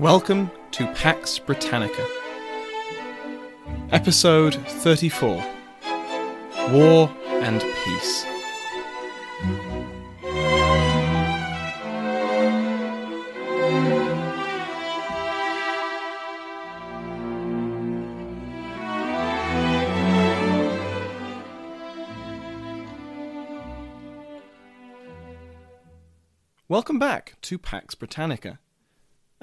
Welcome to Pax Britannica. Episode 34 War and Peace. Welcome back to Pax Britannica.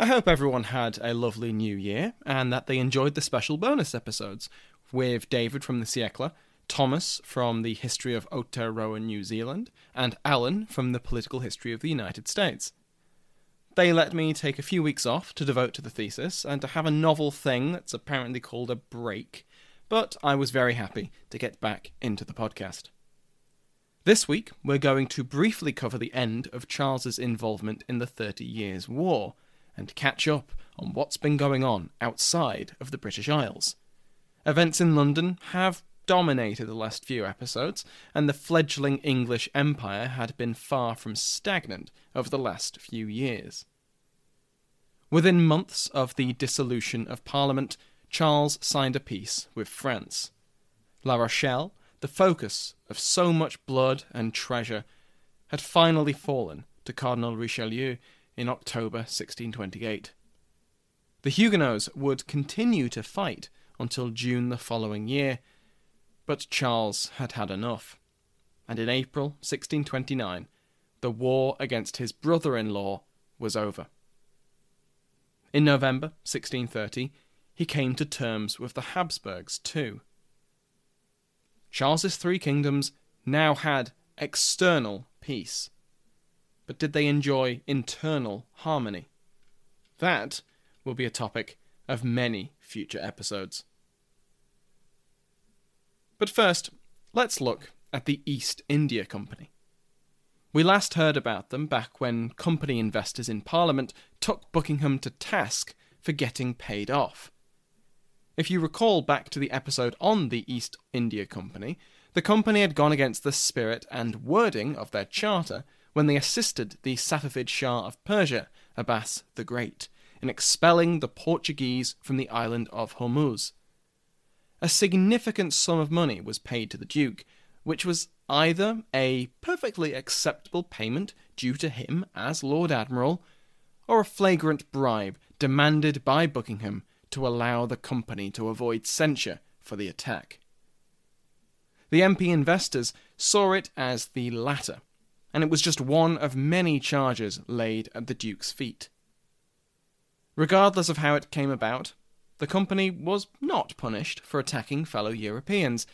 I hope everyone had a lovely new year and that they enjoyed the special bonus episodes with David from the Siècle, Thomas from the History of Aotearoa New Zealand, and Alan from the Political History of the United States. They let me take a few weeks off to devote to the thesis and to have a novel thing that's apparently called a break, but I was very happy to get back into the podcast. This week, we're going to briefly cover the end of Charles's involvement in the Thirty Years' War and catch up on what's been going on outside of the British Isles. Events in London have dominated the last few episodes, and the fledgling English Empire had been far from stagnant over the last few years. Within months of the dissolution of Parliament, Charles signed a peace with France. La Rochelle, the focus of so much blood and treasure, had finally fallen to Cardinal Richelieu in October 1628. The Huguenots would continue to fight until June the following year, but Charles had had enough, and in April 1629 the war against his brother in law was over. In November 1630 he came to terms with the Habsburgs too. Charles's three kingdoms now had external peace but did they enjoy internal harmony? That will be a topic of many future episodes. But first, let's look at the East India Company. We last heard about them back when company investors in Parliament took Buckingham to task for getting paid off. If you recall back to the episode on the East India Company, the company had gone against the spirit and wording of their charter when they assisted the Safavid Shah of Persia, Abbas the Great, in expelling the Portuguese from the island of Hormuz. A significant sum of money was paid to the Duke, which was either a perfectly acceptable payment due to him as Lord Admiral, or a flagrant bribe demanded by Buckingham to allow the company to avoid censure for the attack. The MP investors saw it as the latter, and it was just one of many charges laid at the Duke's feet. Regardless of how it came about, the company was not punished for attacking fellow Europeans,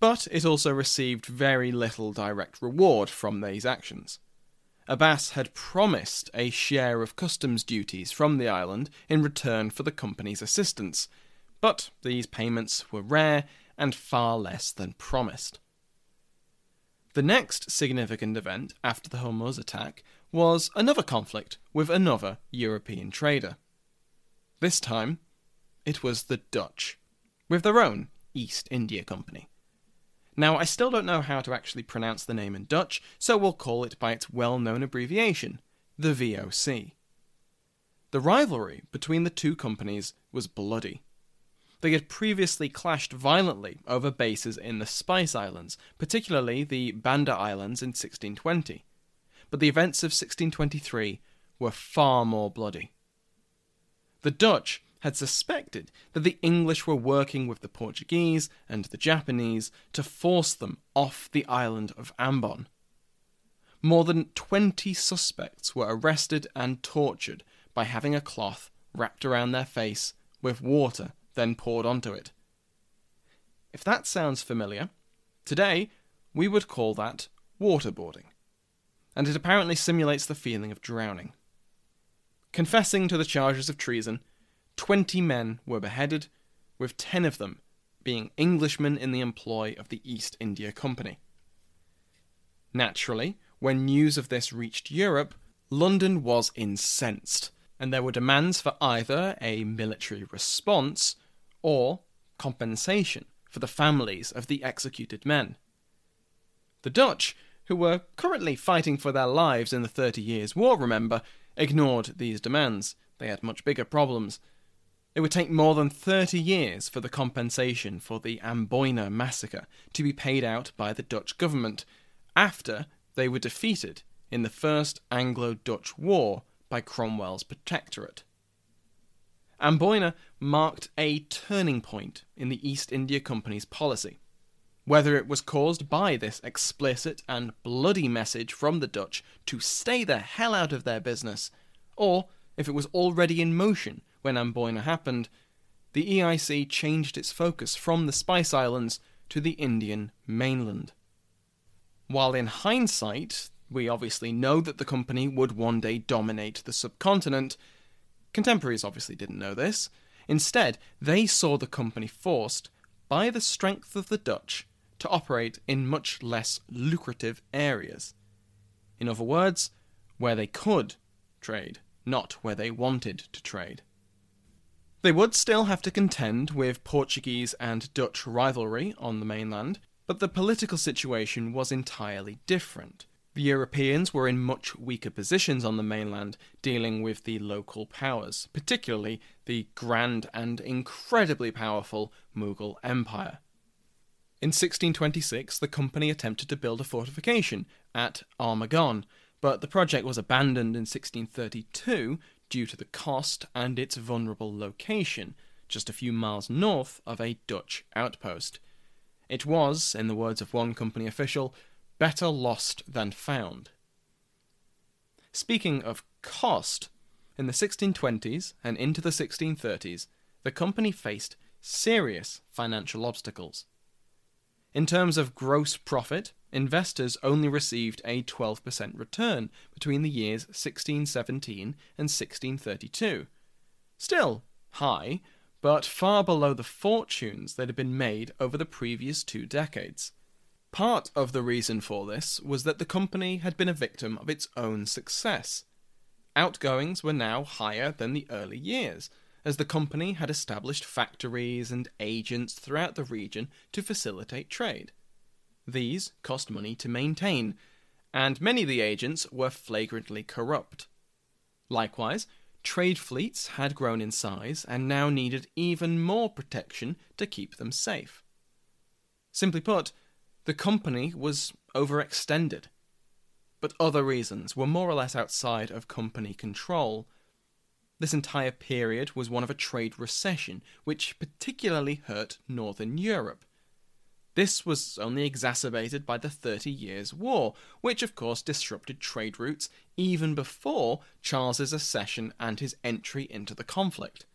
but it also received very little direct reward from these actions. Abbas had promised a share of customs duties from the island in return for the company's assistance, but these payments were rare and far less than promised. The next significant event after the Hormuz attack was another conflict with another European trader. This time, it was the Dutch, with their own East India Company. Now, I still don't know how to actually pronounce the name in Dutch, so we'll call it by its well known abbreviation, the VOC. The rivalry between the two companies was bloody. They had previously clashed violently over bases in the Spice Islands, particularly the Banda Islands in 1620. But the events of 1623 were far more bloody. The Dutch had suspected that the English were working with the Portuguese and the Japanese to force them off the island of Ambon. More than 20 suspects were arrested and tortured by having a cloth wrapped around their face with water then poured onto it. If that sounds familiar, today we would call that waterboarding, and it apparently simulates the feeling of drowning. Confessing to the charges of treason, 20 men were beheaded, with 10 of them being Englishmen in the employ of the East India Company. Naturally, when news of this reached Europe, London was incensed, and there were demands for either a military response or compensation for the families of the executed men. The Dutch, who were currently fighting for their lives in the Thirty Years' War, remember, ignored these demands. They had much bigger problems. It would take more than 30 years for the compensation for the Amboina massacre to be paid out by the Dutch government after they were defeated in the First Anglo Dutch War by Cromwell's protectorate. Amboina marked a turning point in the East India Company's policy. Whether it was caused by this explicit and bloody message from the Dutch to stay the hell out of their business, or if it was already in motion when Amboina happened, the EIC changed its focus from the Spice Islands to the Indian mainland. While in hindsight, we obviously know that the company would one day dominate the subcontinent, contemporaries obviously didn't know this. Instead, they saw the company forced, by the strength of the Dutch, to operate in much less lucrative areas. In other words, where they could trade, not where they wanted to trade. They would still have to contend with Portuguese and Dutch rivalry on the mainland, but the political situation was entirely different. The Europeans were in much weaker positions on the mainland, dealing with the local powers, particularly the grand and incredibly powerful Mughal Empire. In 1626, the company attempted to build a fortification at Armagon, but the project was abandoned in 1632 due to the cost and its vulnerable location, just a few miles north of a Dutch outpost. It was, in the words of one company official, better lost than found. Speaking of cost, in the 1620s and into the 1630s, the company faced serious financial obstacles. In terms of gross profit, investors only received a 12% return between the years 1617 and 1632. Still high, but far below the fortunes that had been made over the previous two decades. Part of the reason for this was that the company had been a victim of its own success. Outgoings were now higher than the early years, as the company had established factories and agents throughout the region to facilitate trade. These cost money to maintain, and many of the agents were flagrantly corrupt. Likewise, trade fleets had grown in size and now needed even more protection to keep them safe. Simply put, the company was overextended. But other reasons were more or less outside of company control. This entire period was one of a trade recession, which particularly hurt Northern Europe. This was only exacerbated by the Thirty Years' War, which of course disrupted trade routes even before Charles's accession and his entry into the conflict.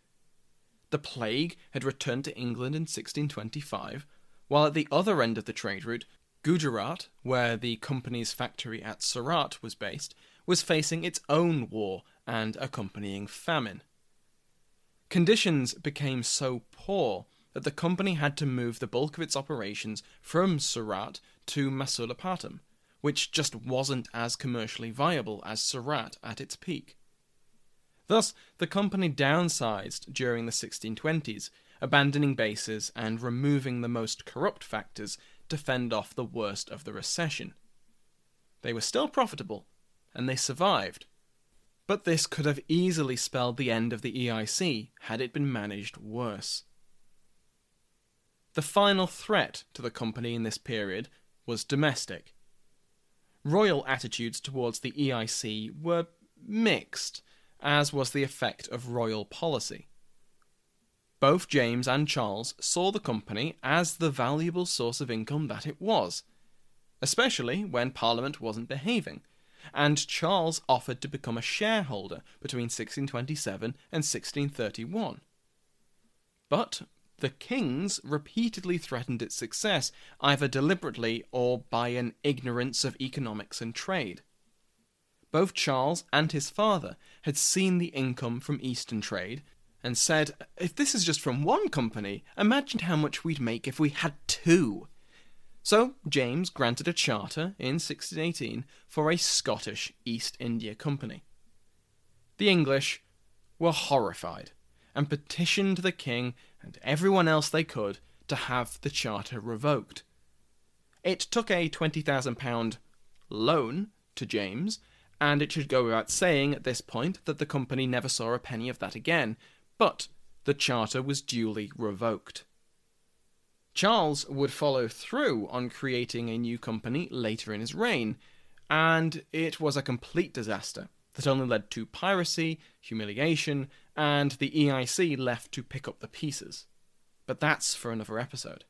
The plague had returned to England in 1625, while at the other end of the trade route, Gujarat, where the company's factory at Surat was based, was facing its own war and accompanying famine. Conditions became so poor that the company had to move the bulk of its operations from Surat to Masulipatam, which just wasn't as commercially viable as Surat at its peak. Thus, the company downsized during the 1620s, abandoning bases and removing the most corrupt factors to fend off the worst of the recession. They were still profitable, and they survived. But this could have easily spelled the end of the EIC had it been managed worse. The final threat to the company in this period was domestic. Royal attitudes towards the EIC were mixed, as was the effect of royal policy. Both James and Charles saw the company as the valuable source of income that it was, especially when Parliament wasn't behaving, and Charles offered to become a shareholder between 1627 and 1631. But the kings repeatedly threatened its success, either deliberately or by an ignorance of economics and trade. Both Charles and his father had seen the income from Eastern trade and said, if this is just from one company, imagine how much we'd make if we had two. So James granted a charter in 1618 for a Scottish East India Company. The English were horrified and petitioned the king and everyone else they could to have the charter revoked. It took a £20,000 loan to James, and it should go without saying at this point that the company never saw a penny of that again, but the charter was duly revoked. Charles would follow through on creating a new company later in his reign, and it was a complete disaster that only led to piracy, humiliation, and the EIC left to pick up the pieces. But that's for another episode.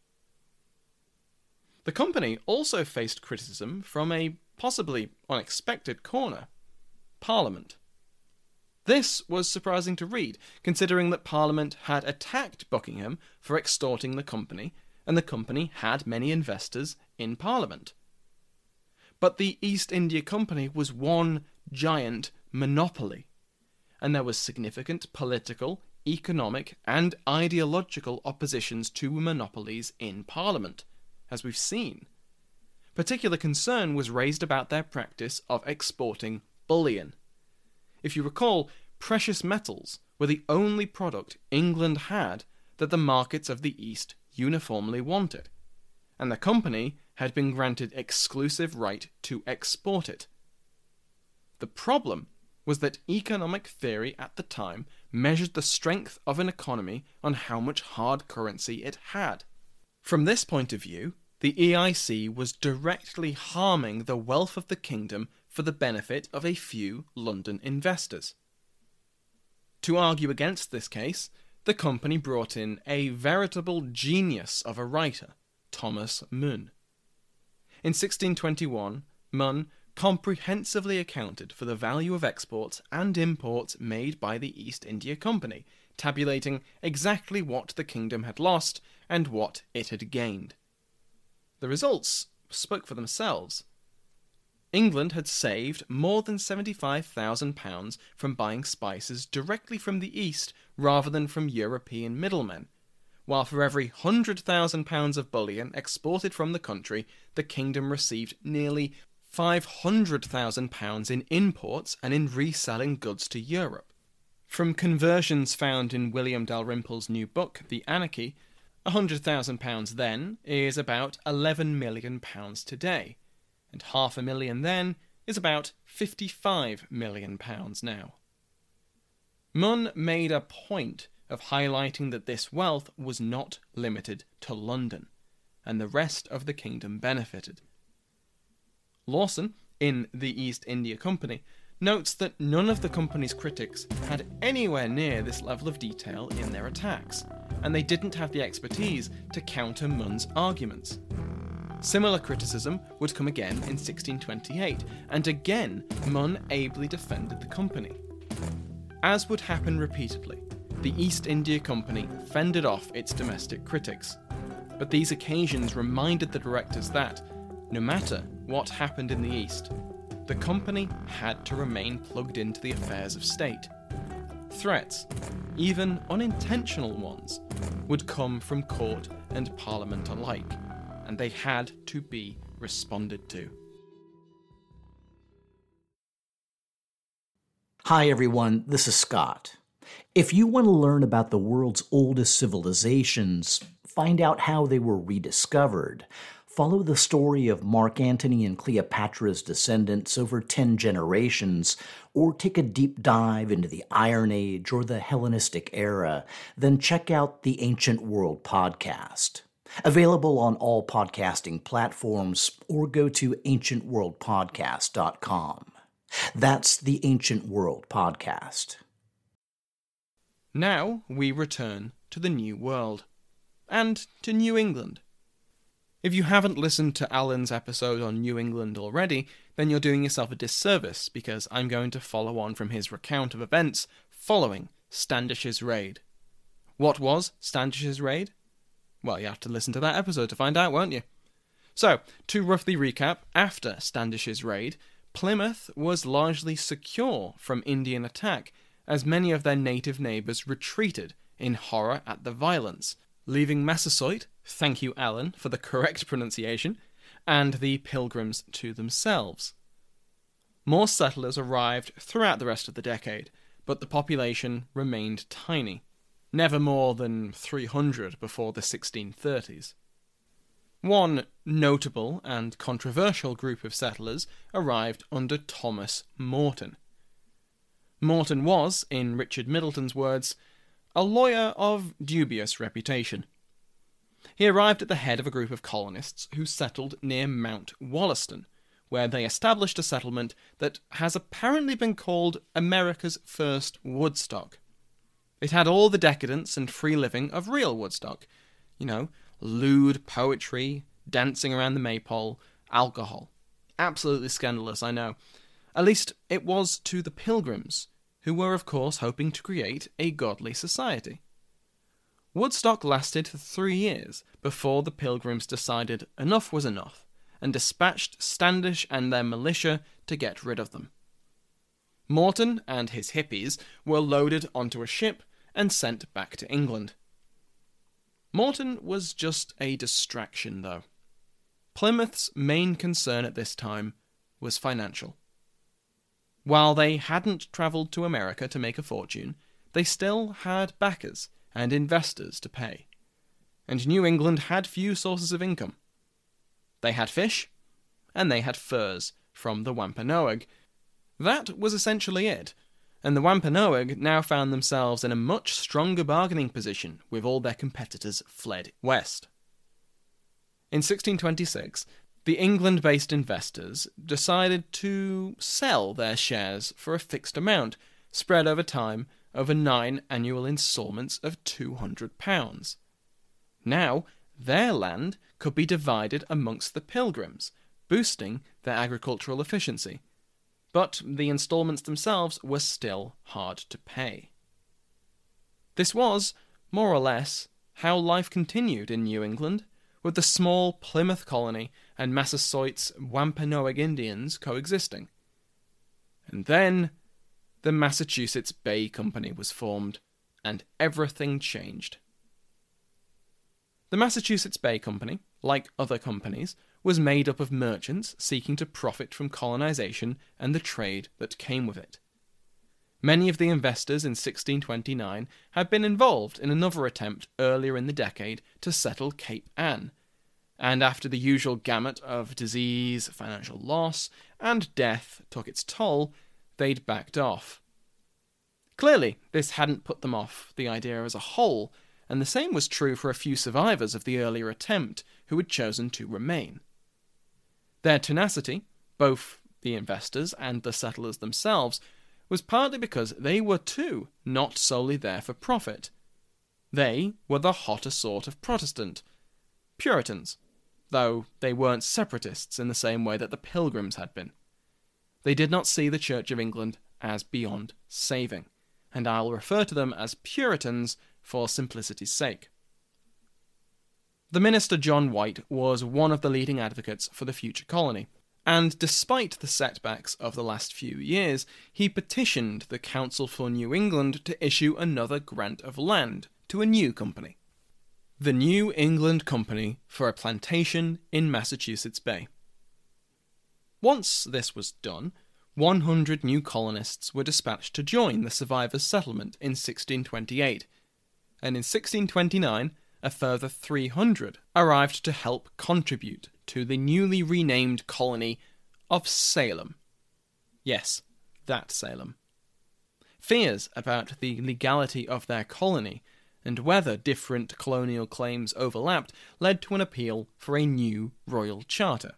The company also faced criticism from a possibly unexpected corner Parliament. This was surprising to read, considering that Parliament had attacked Buckingham for extorting the company, and the company had many investors in Parliament. But the East India Company was one giant monopoly, and there was significant political, economic, and ideological oppositions to monopolies in Parliament, as we've seen. Particular concern was raised about their practice of exporting bullion. If you recall, precious metals were the only product England had that the markets of the East uniformly wanted, and the company had been granted exclusive right to export it. The problem was that economic theory at the time measured the strength of an economy on how much hard currency it had. From this point of view, the EIC was directly harming the wealth of the kingdom for the benefit of a few London investors. To argue against this case, the company brought in a veritable genius of a writer, Thomas Mun. In 1621, Mun comprehensively accounted for the value of exports and imports made by the East India Company, tabulating exactly what the kingdom had lost and what it had gained. The results spoke for themselves. England had saved more than £75,000 from buying spices directly from the East rather than from European middlemen, while for every £100,000 of bullion exported from the country, the kingdom received nearly £500,000 in imports and in reselling goods to Europe. From conversions found in William Dalrymple's new book, The Anarchy, £100,000 then is about £11 million today, and half a million then is about £55 million now. Mun made a point of highlighting that this wealth was not limited to London, and the rest of the kingdom benefited. Lawson, in the East India Company, notes that none of the company's critics had anywhere near this level of detail in their attacks, and they didn't have the expertise to counter Mun's arguments. Similar criticism would come again in 1628, and again Mun ably defended the company. As would happen repeatedly, the East India Company fended off its domestic critics. But these occasions reminded the directors that, no matter what happened in the East, the company had to remain plugged into the affairs of state. Threats, even unintentional ones, would come from court and parliament alike, and they had to be responded to. Hi, everyone, this is Scott. If you want to learn about the world's oldest civilizations, find out how they were rediscovered, Follow the story of Mark Antony and Cleopatra's descendants over 10 generations, or take a deep dive into the Iron Age or the Hellenistic era, then check out the Ancient World podcast. Available on all podcasting platforms, or go to ancientworldpodcast.com. That's the Ancient World podcast. Now we return to the New World and to New England. If you haven't listened to Alan's episode on New England already, then you're doing yourself a disservice because I'm going to follow on from his recount of events following Standish's raid. What was Standish's raid? Well, you have to listen to that episode to find out, won't you? So, to roughly recap, after Standish's raid, Plymouth was largely secure from Indian attack, as many of their native neighbours retreated in horror at the violence, leaving Massasoit, thank you, Alan, for the correct pronunciation, and the pilgrims to themselves. More settlers arrived throughout the rest of the decade, but the population remained tiny, never more than 300 before the 1630s. One notable and controversial group of settlers arrived under Thomas Morton. Morton was, in Richard Middleton's words, a lawyer of dubious reputation. He arrived at the head of a group of colonists who settled near Mount Wollaston, where they established a settlement that has apparently been called America's first Woodstock. It had all the decadence and free living of real Woodstock. You know, lewd poetry, dancing around the maypole, alcohol. Absolutely scandalous, I know. At least it was to the pilgrims, who were, of course, hoping to create a godly society. Woodstock lasted for three years before the pilgrims decided enough was enough and dispatched Standish and their militia to get rid of them. Morton and his hippies were loaded onto a ship and sent back to England. Morton was just a distraction, though. Plymouth's main concern at this time was financial. While they hadn't travelled to America to make a fortune, they still had backers and investors to pay. And New England had few sources of income. They had fish, and they had furs from the Wampanoag. That was essentially it, and the Wampanoag now found themselves in a much stronger bargaining position with all their competitors fled west. In 1626, the England based investors decided to sell their shares for a fixed amount, spread over time over nine annual instalments of £200. Now, their land could be divided amongst the pilgrims, boosting their agricultural efficiency. But the instalments themselves were still hard to pay. This was, more or less, how life continued in New England, with the small Plymouth colony and Massasoit's Wampanoag Indians coexisting. And then the Massachusetts Bay Company was formed, and everything changed. The Massachusetts Bay Company, like other companies, was made up of merchants seeking to profit from colonization and the trade that came with it. Many of the investors in 1629 had been involved in another attempt earlier in the decade to settle Cape Ann, and after the usual gamut of disease, financial loss, and death took its toll, they'd backed off. Clearly, this hadn't put them off the idea as a whole, and the same was true for a few survivors of the earlier attempt who had chosen to remain. Their tenacity, both the investors and the settlers themselves, was partly because they were too not solely there for profit. They were the hotter sort of Protestant, Puritans, though they weren't separatists in the same way that the Pilgrims had been. They did not see the Church of England as beyond saving, and I'll refer to them as Puritans for simplicity's sake. The minister John White was one of the leading advocates for the future colony, and despite the setbacks of the last few years, he petitioned the Council for New England to issue another grant of land to a new company. The New England Company for a plantation in Massachusetts Bay. Once this was done, 100 new colonists were dispatched to join the survivors' settlement in 1628, and in 1629 a further 300 arrived to help contribute to the newly renamed colony of Salem. Yes, that Salem. Fears about the legality of their colony and whether different colonial claims overlapped led to an appeal for a new royal charter.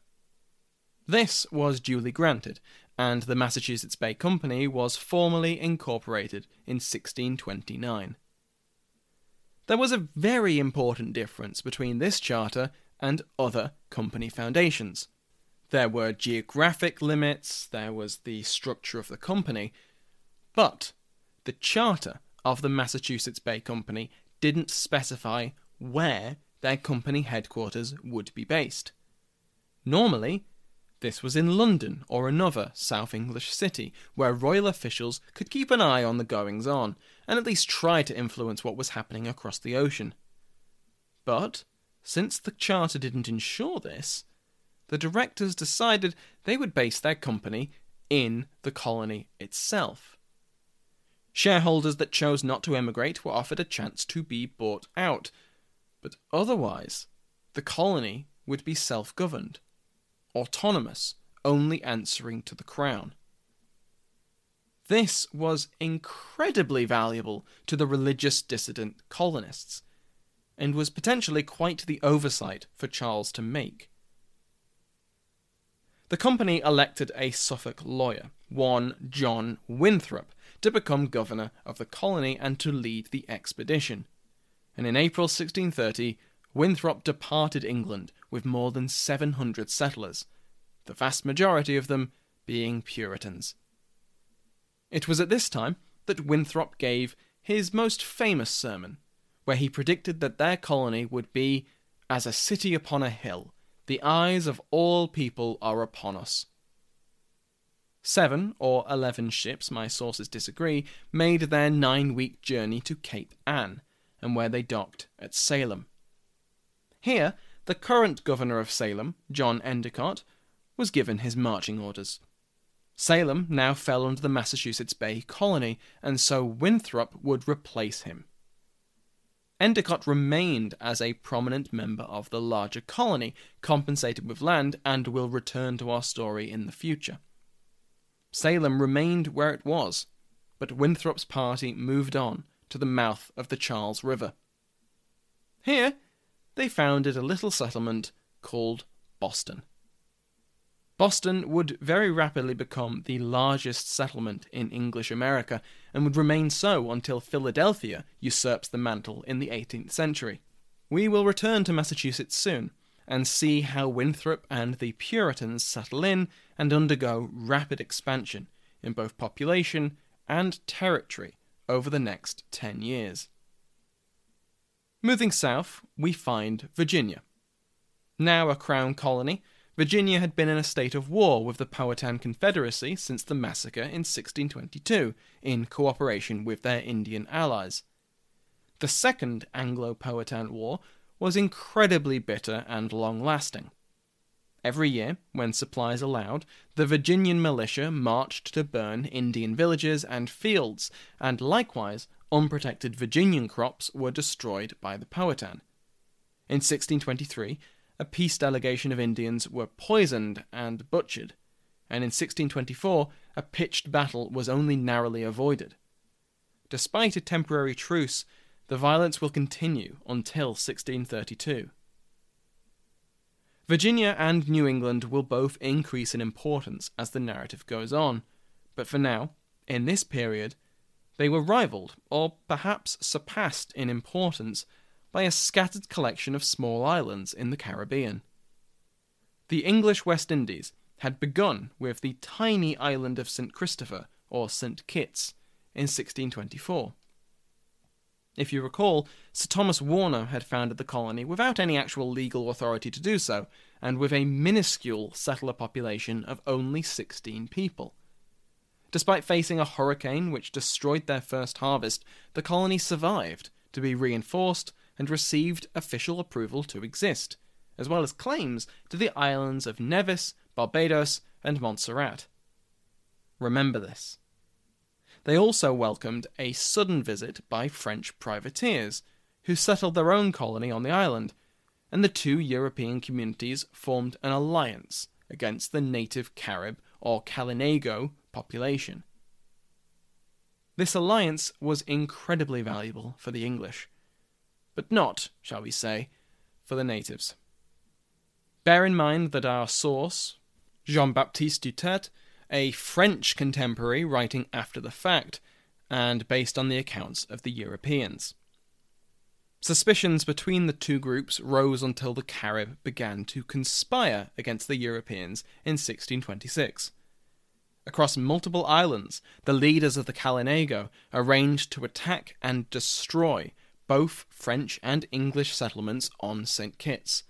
This was duly granted, and the Massachusetts Bay Company was formally incorporated in 1629. There was a very important difference between this charter and other company foundations. There were geographic limits, there was the structure of the company, but the charter of the Massachusetts Bay Company didn't specify where their company headquarters would be based. Normally, this was in London or another South English city, where royal officials could keep an eye on the goings on and at least try to influence what was happening across the ocean. But, since the charter didn't ensure this, the directors decided they would base their company in the colony itself. Shareholders that chose not to emigrate were offered a chance to be bought out, but otherwise, the colony would be self governed, autonomous, only answering to the crown. This was incredibly valuable to the religious dissident colonists, and was potentially quite the oversight for Charles to make. The company elected a Suffolk lawyer, one John Winthrop, to become governor of the colony and to lead the expedition. And in April 1630, Winthrop departed England with more than 700 settlers, the vast majority of them being Puritans. It was at this time that Winthrop gave his most famous sermon, where he predicted that their colony would be as a city upon a hill. The eyes of all people are upon us. Seven or eleven ships, my sources disagree, made their nine week journey to Cape Ann, and where they docked at Salem. Here, the current governor of Salem, John Endicott, was given his marching orders. Salem now fell under the Massachusetts Bay Colony, and so Winthrop would replace him. Endicott remained as a prominent member of the larger colony, compensated with land, and will return to our story in the future. Salem remained where it was, but Winthrop's party moved on to the mouth of the Charles River. Here, they founded a little settlement called Boston. Boston would very rapidly become the largest settlement in English America and would remain so until Philadelphia usurps the mantle in the 18th century. We will return to Massachusetts soon and see how Winthrop and the Puritans settle in and undergo rapid expansion in both population and territory over the next 10 years. Moving south, we find Virginia. Now a crown colony, Virginia had been in a state of war with the Powhatan Confederacy since the massacre in 1622, in cooperation with their Indian allies. The Second Anglo Powhatan War was incredibly bitter and long lasting. Every year, when supplies allowed, the Virginian militia marched to burn Indian villages and fields, and likewise unprotected Virginian crops were destroyed by the Powhatan. In 1623, a peace delegation of Indians were poisoned and butchered, and in 1624, a pitched battle was only narrowly avoided. Despite a temporary truce, the violence will continue until 1632. Virginia and New England will both increase in importance as the narrative goes on, but for now, in this period, they were rivaled, or perhaps surpassed in importance, by a scattered collection of small islands in the Caribbean. The English West Indies had begun with the tiny island of St. Christopher, or St. Kitts, in 1624. If you recall, Sir Thomas Warner had founded the colony without any actual legal authority to do so, and with a minuscule settler population of only 16 people. Despite facing a hurricane which destroyed their first harvest, the colony survived to be reinforced and received official approval to exist, as well as claims to the islands of Nevis, Barbados, and Montserrat. Remember this. They also welcomed a sudden visit by French privateers, who settled their own colony on the island, and the two European communities formed an alliance against the native Carib or Kalinago population. This alliance was incredibly valuable for the English, but not, shall we say, for the natives. Bear in mind that our source, Jean Baptiste Du Tertre, a French contemporary writing after the fact, and based on the accounts of the Europeans. Suspicions between the two groups rose until the Carib began to conspire against the Europeans in 1626. Across multiple islands, the leaders of the Kalinago arranged to attack and destroy both French and English settlements on St. Kitts.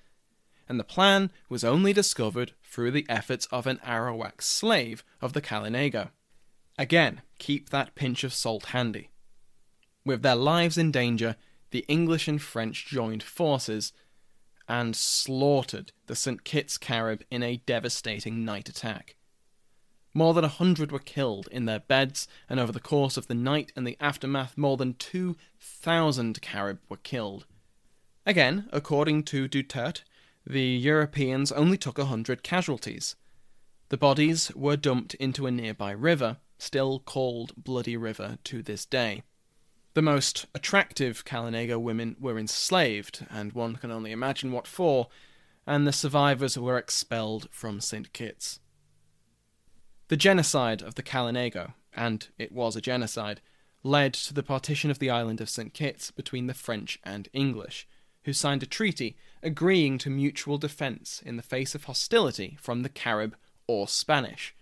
And the plan was only discovered through the efforts of an Arawak slave of the Kalinago. Again, keep that pinch of salt handy. With their lives in danger, the English and French joined forces and slaughtered the St. Kitts Carib in a devastating night attack. More than a hundred were killed in their beds, and over the course of the night and the aftermath, more than 2,000 Carib were killed. Again, according to Du Tertre, the Europeans only took a hundred casualties. The bodies were dumped into a nearby river, still called Bloody River to this day. The most attractive Kalinago women were enslaved, and one can only imagine what for, and the survivors were expelled from St. Kitts. The genocide of the Kalinago, and it was a genocide, led to the partition of the island of St. Kitts between the French and English, who signed a treaty agreeing to mutual defence in the face of hostility from the Carib or Spanish,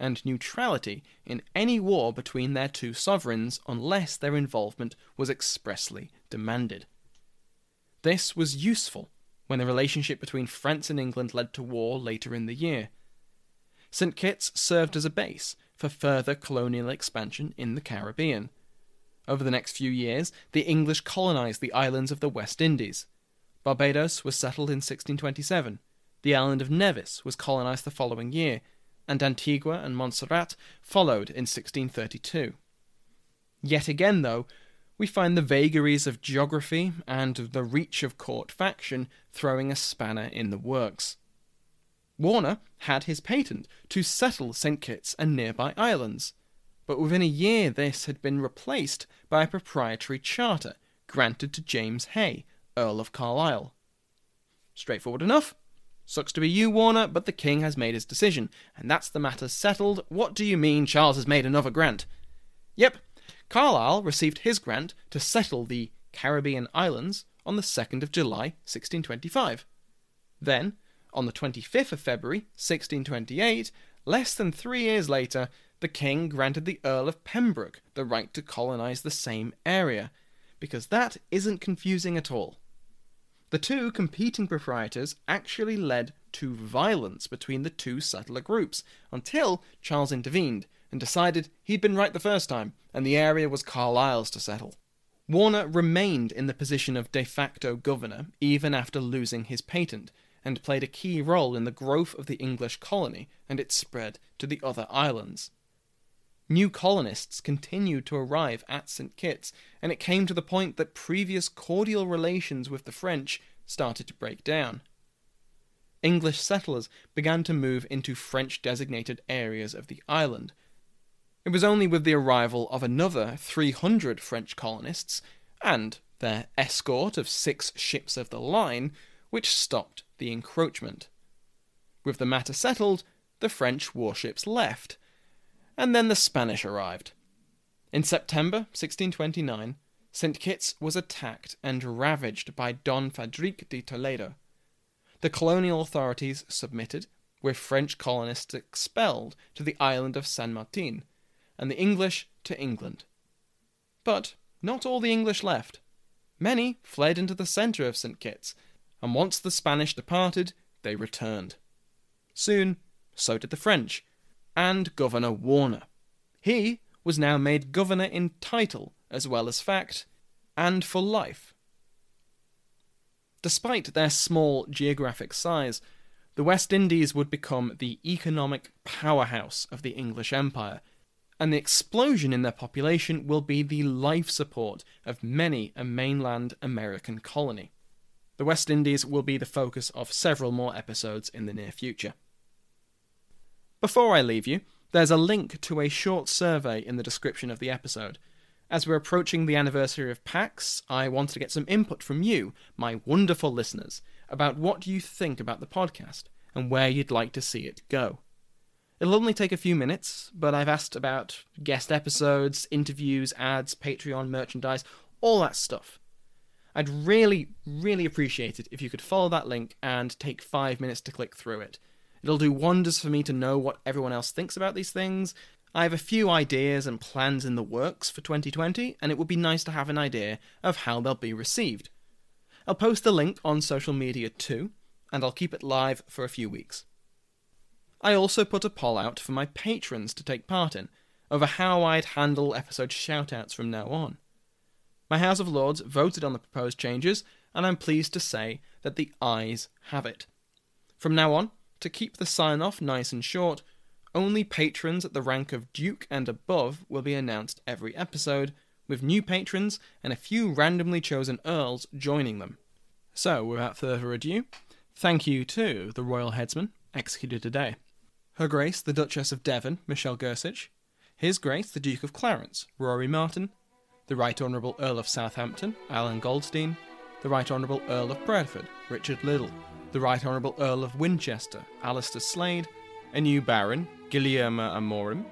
and neutrality in any war between their two sovereigns unless their involvement was expressly demanded. This was useful when the relationship between France and England led to war later in the year. St. Kitts served as a base for further colonial expansion in the Caribbean. Over the next few years, the English colonized the islands of the West Indies. Barbados was settled in 1627. The island of Nevis was colonized the following year, and Antigua and Montserrat followed in 1632. Yet again, though, we find the vagaries of geography and the reach of court faction throwing a spanner in the works. Warner had his patent to settle St. Kitts and nearby islands, but within a year this had been replaced by a proprietary charter granted to James Hay, Earl of Carlisle. Straightforward enough. Sucks to be you, Warner, but the king has made his decision, and that's the matter settled. What do you mean Charles has made another grant? Yep, Carlisle received his grant to settle the Caribbean islands on the 2nd of July, 1625. Then, on the 25th of February, 1628, less than three years later, the king granted the Earl of Pembroke the right to colonize the same area, because that isn't confusing at all. The two competing proprietors actually led to violence between the two settler groups until Charles intervened and decided he'd been right the first time and the area was Carlisle's to settle. Warner remained in the position of de facto governor even after losing his patent and played a key role in the growth of the English colony and its spread to the other islands. New colonists continued to arrive at St. Kitts, and it came to the point that previous cordial relations with the French started to break down. English settlers began to move into French designated areas of the island. It was only with the arrival of another 300 French colonists and their escort of six ships of the line which stopped the encroachment. With the matter settled, the French warships left and then the Spanish arrived. In September 1629, St. Kitts was attacked and ravaged by Don Fadrique de Toledo. The colonial authorities submitted, with French colonists expelled to the island of San Martin, and the English to England. But not all the English left. Many fled into the centre of St. Kitts, and once the Spanish departed, they returned. Soon, so did the French, and Governor Warner. He was now made governor in title as well as fact, and for life. Despite their small geographic size, the West Indies would become the economic powerhouse of the English Empire, and the explosion in their population will be the life support of many a mainland American colony. The West Indies will be the focus of several more episodes in the near future. Before I leave you, there's a link to a short survey in the description of the episode. As we're approaching the anniversary of PAX, I wanted to get some input from you, my wonderful listeners, about what you think about the podcast and where you'd like to see it go. It'll only take a few minutes, but I've asked about guest episodes, interviews, ads, Patreon, merchandise, all that stuff. I'd really, really appreciate it if you could follow that link and take five minutes to click through it. It'll do wonders for me to know what everyone else thinks about these things. I have a few ideas and plans in the works for 2020, and it would be nice to have an idea of how they'll be received. I'll post the link on social media too, and I'll keep it live for a few weeks. I also put a poll out for my patrons to take part in over how I'd handle episode shoutouts from now on. My House of Lords voted on the proposed changes, and I'm pleased to say that the ayes have it. From now on, to keep the sign off nice and short, only patrons at the rank of Duke and above will be announced every episode, with new patrons and a few randomly chosen Earls joining them. So, without further ado, thank you to the Royal Headsman, executed today. Her Grace the Duchess of Devon, Michelle Gersich, His Grace the Duke of Clarence, Rory Martin, the Right Honourable Earl of Southampton, Alan Goldstein, the Right Honourable Earl of Bradford, Richard Liddell, the Right Honourable Earl of Winchester, Alistair Slade, a new Baron, Guillermo Amorim,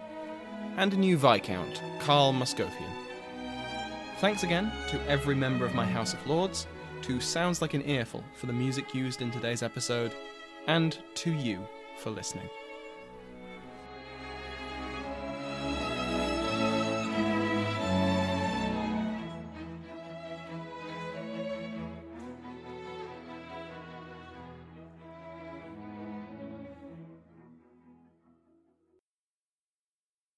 and a new Viscount, Karl Muscothian. Thanks again to every member of my House of Lords, to Sounds Like an Earful for the music used in today's episode, and to you for listening.